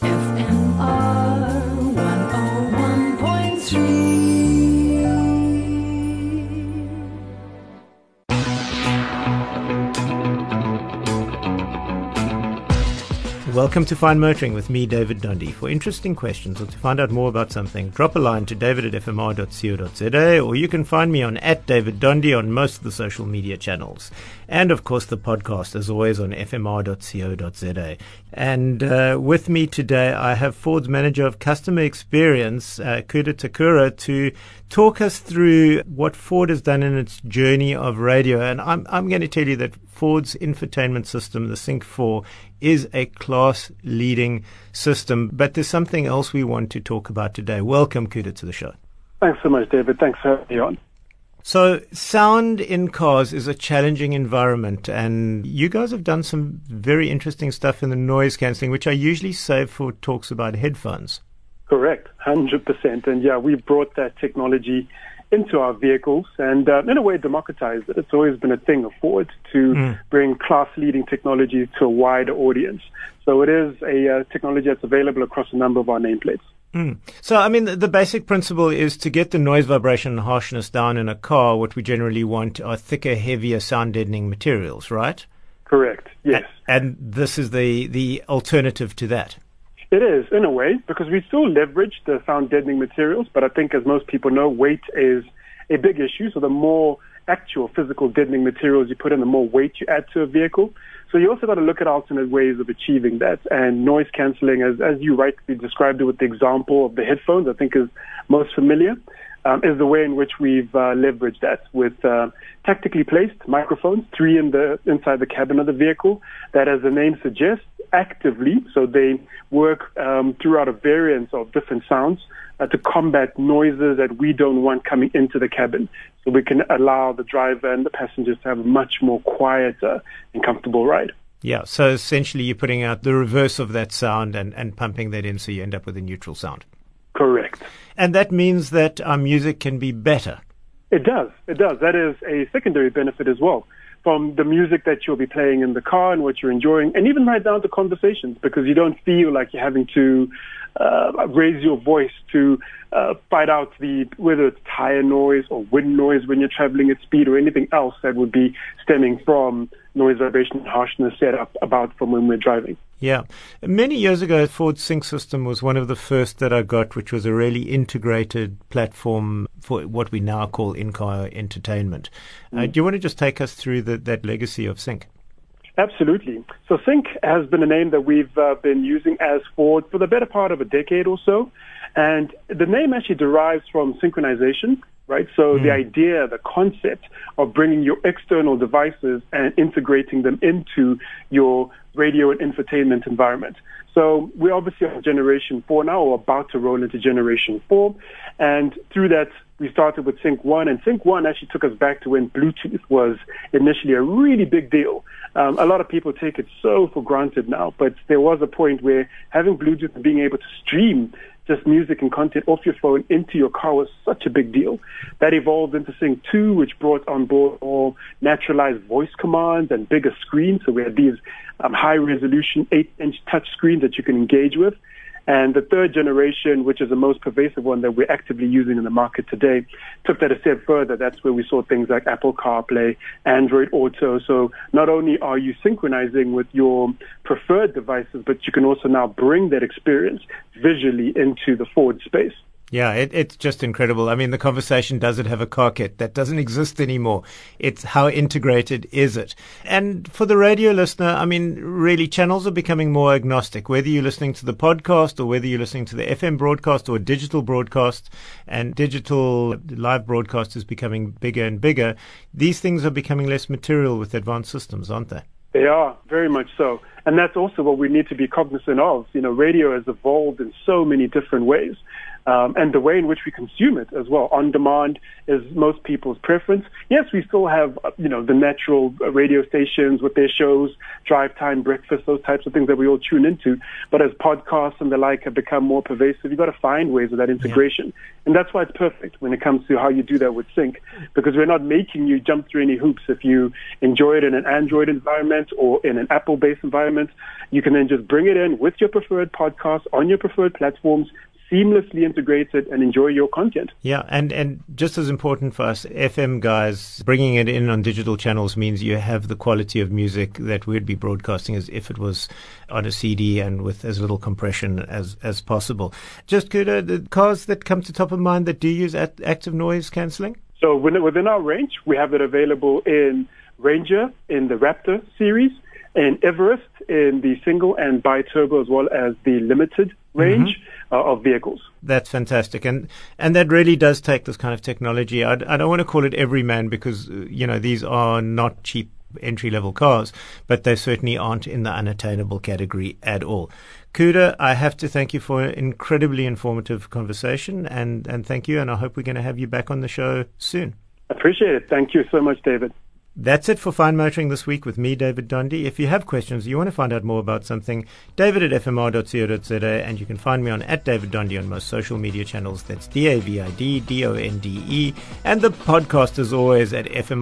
FMR Welcome to Fine Motoring with me, David Dundee. For interesting questions or to find out more about something, drop a line to david at fmr.co.za or you can find me on at David Dundee on most of the social media channels. And of course, the podcast, as always, on fmr.co.za. And uh, with me today, I have Ford's Manager of Customer Experience, uh, Kuda Takura, to talk us through what Ford has done in its journey of radio. And I'm, I'm going to tell you that Ford's infotainment system, the Sync 4, is a class leading system. But there's something else we want to talk about today. Welcome, Kuda, to the show. Thanks so much, David. Thanks for having me on. So, sound in cars is a challenging environment, and you guys have done some very interesting stuff in the noise cancelling, which I usually save for talks about headphones. Correct, 100%. And yeah, we brought that technology into our vehicles and uh, in a way democratized it. It's always been a thing of Ford to Mm. bring class leading technology to a wider audience. So it is a uh, technology that's available across a number of our nameplates. Mm. So, I mean, the, the basic principle is to get the noise, vibration, and harshness down in a car. What we generally want are thicker, heavier, sound deadening materials, right? Correct, yes. And this is the, the alternative to that. It is, in a way, because we still leverage the sound deadening materials, but I think as most people know, weight is a big issue. So the more actual physical deadening materials you put in, the more weight you add to a vehicle. So you also got to look at alternate ways of achieving that. And noise cancelling, as, as you rightly described it with the example of the headphones, I think is most familiar, um, is the way in which we've uh, leveraged that with uh, tactically placed microphones, three in the inside the cabin of the vehicle, that, as the name suggests, actively, so they work um, throughout a variance of different sounds uh, to combat noises that we don't want coming into the cabin. So we can allow the driver and the passengers to have a much more quieter and comfortable ride. Yeah, so essentially you're putting out the reverse of that sound and, and pumping that in so you end up with a neutral sound. Correct. And that means that our music can be better. It does. It does. That is a secondary benefit as well. From the music that you'll be playing in the car and what you're enjoying, and even right down to conversations, because you don't feel like you're having to uh, raise your voice to uh, fight out the whether it's tire noise or wind noise when you're traveling at speed or anything else that would be stemming from noise, vibration, harshness set up about from when we're driving. Yeah. Many years ago, Ford Sync system was one of the first that I got, which was a really integrated platform for what we now call in-car entertainment. Uh, do you want to just take us through the, that legacy of Sync? Absolutely. So Sync has been a name that we've uh, been using as Ford for the better part of a decade or so. And the name actually derives from synchronization, right? So the idea, the concept of bringing your external devices and integrating them into your radio and infotainment environment. So we're obviously on generation four now, or about to roll into generation four. And through that, we started with Sync 1, and Sync 1 actually took us back to when Bluetooth was initially a really big deal. Um, a lot of people take it so for granted now, but there was a point where having Bluetooth and being able to stream just music and content off your phone into your car was such a big deal. That evolved into Sync 2, which brought on board all naturalized voice commands and bigger screens. So we had these um, high resolution 8 inch touch screens that you can engage with. And the third generation, which is the most pervasive one that we're actively using in the market today, took that a step further. That's where we saw things like Apple CarPlay, Android Auto. So not only are you synchronizing with your preferred devices, but you can also now bring that experience visually into the Ford space. Yeah, it, it's just incredible. I mean, the conversation does it have a car kit? That doesn't exist anymore. It's how integrated is it? And for the radio listener, I mean, really, channels are becoming more agnostic. Whether you're listening to the podcast or whether you're listening to the FM broadcast or digital broadcast, and digital live broadcast is becoming bigger and bigger, these things are becoming less material with advanced systems, aren't they? They are, very much so. And that's also what we need to be cognizant of. You know, radio has evolved in so many different ways. Um, and the way in which we consume it as well. On demand is most people's preference. Yes, we still have, uh, you know, the natural radio stations with their shows, drive time, breakfast, those types of things that we all tune into. But as podcasts and the like have become more pervasive, you've got to find ways of that integration. Yeah. And that's why it's perfect when it comes to how you do that with Sync, because we're not making you jump through any hoops. If you enjoy it in an Android environment or in an Apple based environment, you can then just bring it in with your preferred podcast on your preferred platforms seamlessly integrated and enjoy your content. Yeah, and, and just as important for us FM guys, bringing it in on digital channels means you have the quality of music that we'd be broadcasting as if it was on a CD and with as little compression as, as possible. Just Kuda uh, the cars that come to top of mind that do use active noise cancelling? So within our range, we have it available in Ranger, in the Raptor series, in Everest, in the single and bi-turbo as well as the limited range mm-hmm. uh, of vehicles. That's fantastic, and and that really does take this kind of technology. I, I don't want to call it everyman because uh, you know these are not cheap entry level cars, but they certainly aren't in the unattainable category at all. Kuda, I have to thank you for an incredibly informative conversation, and and thank you, and I hope we're going to have you back on the show soon. Appreciate it. Thank you so much, David. That's it for Fine Motoring this week with me, David Dondi. If you have questions, you want to find out more about something, david at fmr.co.za, and you can find me on at David Dondi on most social media channels. That's D-A-V-I-D, D-O-N-D-E, and the podcast, as always, at fmr.co.za.